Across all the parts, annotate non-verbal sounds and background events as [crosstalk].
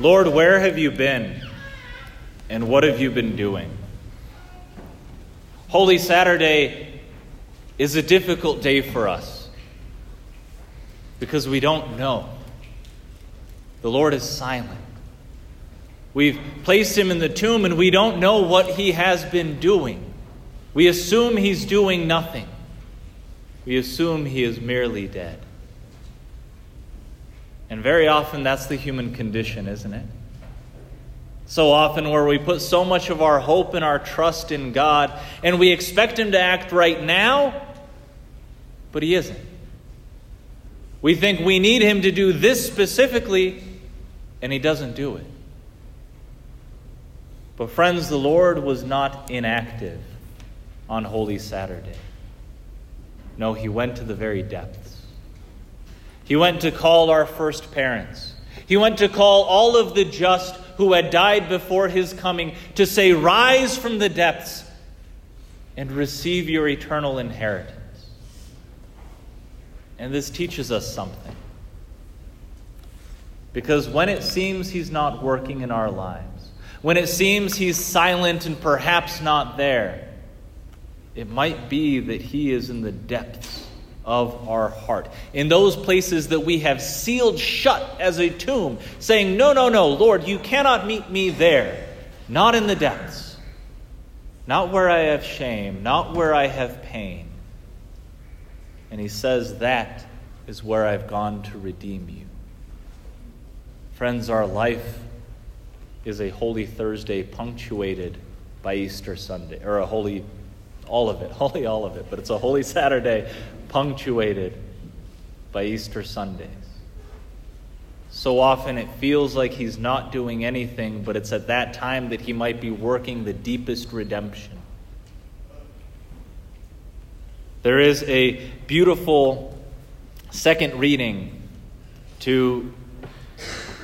Lord, where have you been? And what have you been doing? Holy Saturday is a difficult day for us because we don't know. The Lord is silent. We've placed him in the tomb and we don't know what he has been doing. We assume he's doing nothing. We assume he is merely dead. And very often that's the human condition, isn't it? So often, where we put so much of our hope and our trust in God, and we expect Him to act right now, but He isn't. We think we need Him to do this specifically, and He doesn't do it. But, friends, the Lord was not inactive on Holy Saturday. No, He went to the very depths. He went to call our first parents. He went to call all of the just who had died before his coming to say, Rise from the depths and receive your eternal inheritance. And this teaches us something. Because when it seems he's not working in our lives, when it seems he's silent and perhaps not there, it might be that he is in the depths of our heart. In those places that we have sealed shut as a tomb, saying, No, no, no, Lord, you cannot meet me there. Not in the depths. Not where I have shame, not where I have pain. And he says, That is where I've gone to redeem you. Friends, our life is a Holy Thursday punctuated by Easter Sunday, or a Holy, all of it, [laughs] Holy all of it, but it's a Holy Saturday punctuated by Easter Sundays. So often it feels like he's not doing anything, but it's at that time that he might be working the deepest redemption. There is a beautiful second reading to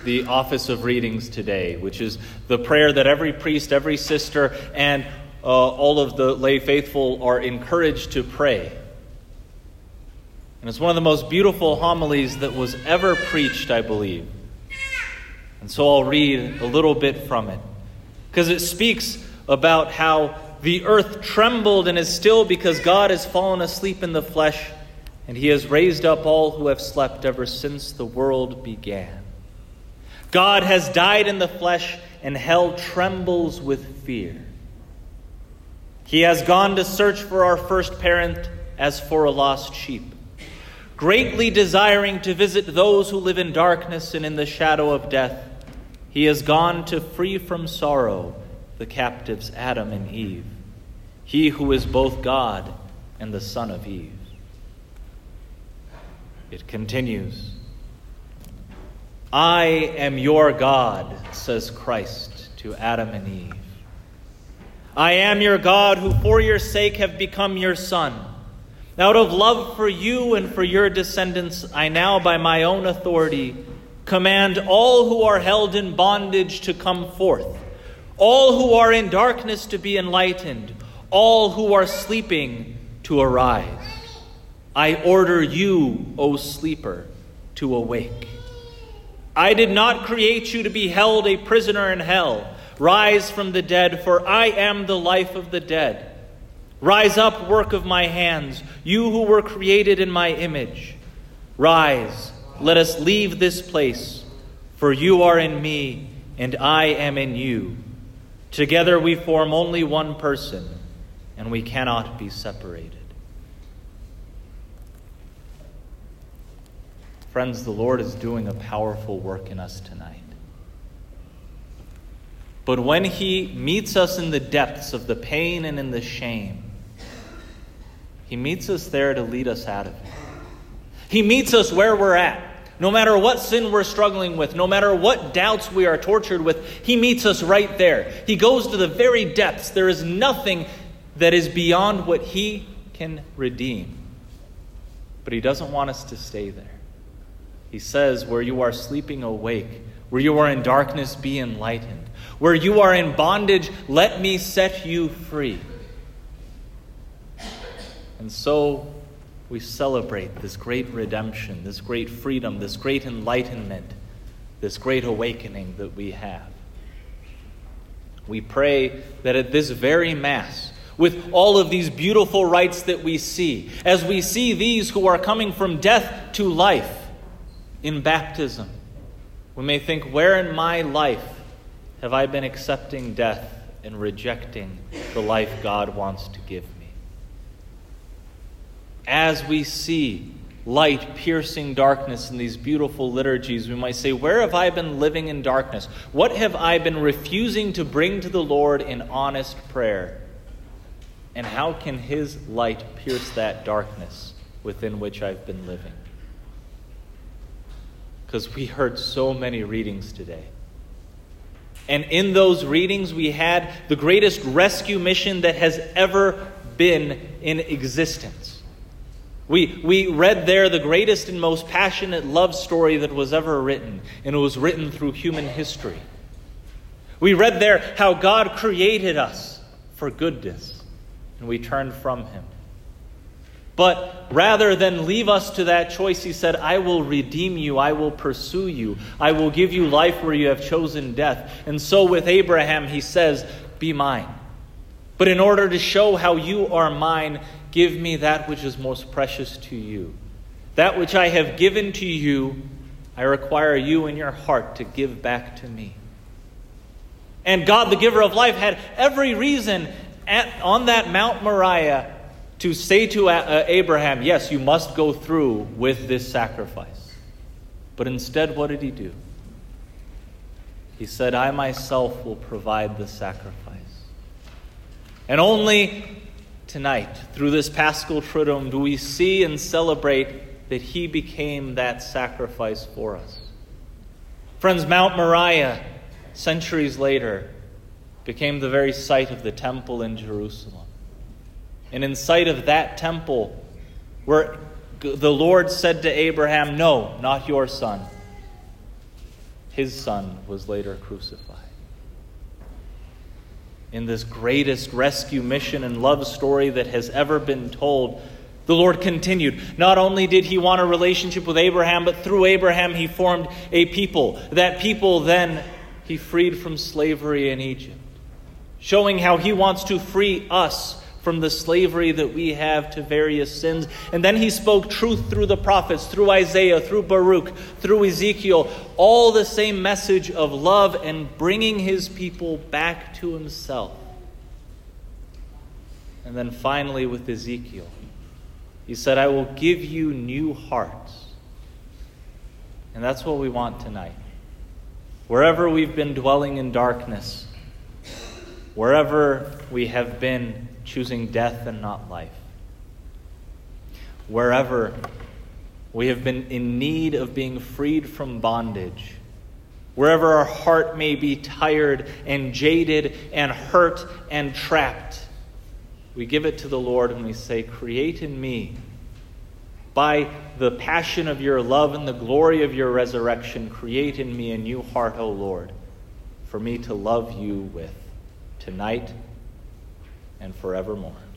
the office of readings today, which is the prayer that every priest, every sister, and uh, all of the lay faithful are encouraged to pray. And it's one of the most beautiful homilies that was ever preached, I believe. And so I'll read a little bit from it. Because it speaks about how the earth trembled and is still because God has fallen asleep in the flesh, and he has raised up all who have slept ever since the world began. God has died in the flesh, and hell trembles with fear. He has gone to search for our first parent as for a lost sheep greatly desiring to visit those who live in darkness and in the shadow of death, he has gone to free from sorrow the captives Adam and Eve, he who is both God and the Son of Eve. It continues I am your God, says Christ to Adam and Eve. I am your God who for your sake have become your Son. Out of love for you and for your descendants, I now, by my own authority, command all who are held in bondage to come forth, all who are in darkness to be enlightened, all who are sleeping to arise. I order you, O sleeper, to awake. I did not create you to be held a prisoner in hell. Rise from the dead, for I am the life of the dead. Rise up, work of my hands, you who were created in my image. Rise, let us leave this place, for you are in me, and I am in you. Together we form only one person, and we cannot be separated. Friends, the Lord is doing a powerful work in us tonight. But when He meets us in the depths of the pain and in the shame, he meets us there to lead us out of it. He meets us where we're at. No matter what sin we're struggling with, no matter what doubts we are tortured with, He meets us right there. He goes to the very depths. There is nothing that is beyond what He can redeem. But He doesn't want us to stay there. He says, Where you are sleeping, awake. Where you are in darkness, be enlightened. Where you are in bondage, let me set you free. And so we celebrate this great redemption, this great freedom, this great enlightenment this great awakening that we have. We pray that at this very Mass, with all of these beautiful rites that we see, as we see these who are coming from death to life in baptism, we may think, where in my life have I been accepting death and rejecting the life God wants to give me? As we see light piercing darkness in these beautiful liturgies, we might say, Where have I been living in darkness? What have I been refusing to bring to the Lord in honest prayer? And how can His light pierce that darkness within which I've been living? Because we heard so many readings today. And in those readings, we had the greatest rescue mission that has ever been in existence. We, we read there the greatest and most passionate love story that was ever written, and it was written through human history. We read there how God created us for goodness, and we turned from Him. But rather than leave us to that choice, He said, I will redeem you, I will pursue you, I will give you life where you have chosen death. And so with Abraham, He says, Be mine. But in order to show how you are mine, Give me that which is most precious to you. That which I have given to you, I require you in your heart to give back to me. And God, the giver of life, had every reason at, on that Mount Moriah to say to uh, Abraham, Yes, you must go through with this sacrifice. But instead, what did he do? He said, I myself will provide the sacrifice. And only tonight, through this Paschal Triduum, do we see and celebrate that he became that sacrifice for us. Friends, Mount Moriah, centuries later, became the very site of the temple in Jerusalem. And in sight of that temple, where the Lord said to Abraham, No, not your son, his son was later crucified in this greatest rescue mission and love story that has ever been told, the Lord continued. Not only did he want a relationship with Abraham, but through Abraham he formed a people. That people then he freed from slavery in Egypt, showing how he wants to free us from the slavery that we have to various sins. And then he spoke truth through the prophets, through Isaiah, through Baruch, through Ezekiel, all the same message of love and bringing his people back to himself. And then finally, with Ezekiel, he said, I will give you new hearts. And that's what we want tonight. Wherever we've been dwelling in darkness, wherever we have been choosing death and not life. Wherever we have been in need of being freed from bondage, wherever our heart may be tired and jaded and hurt and trapped, we give it to the Lord and we say, Create in me, by the passion of your love and the glory of your resurrection, create in me a new heart, O Lord, for me to love you with tonight and forevermore.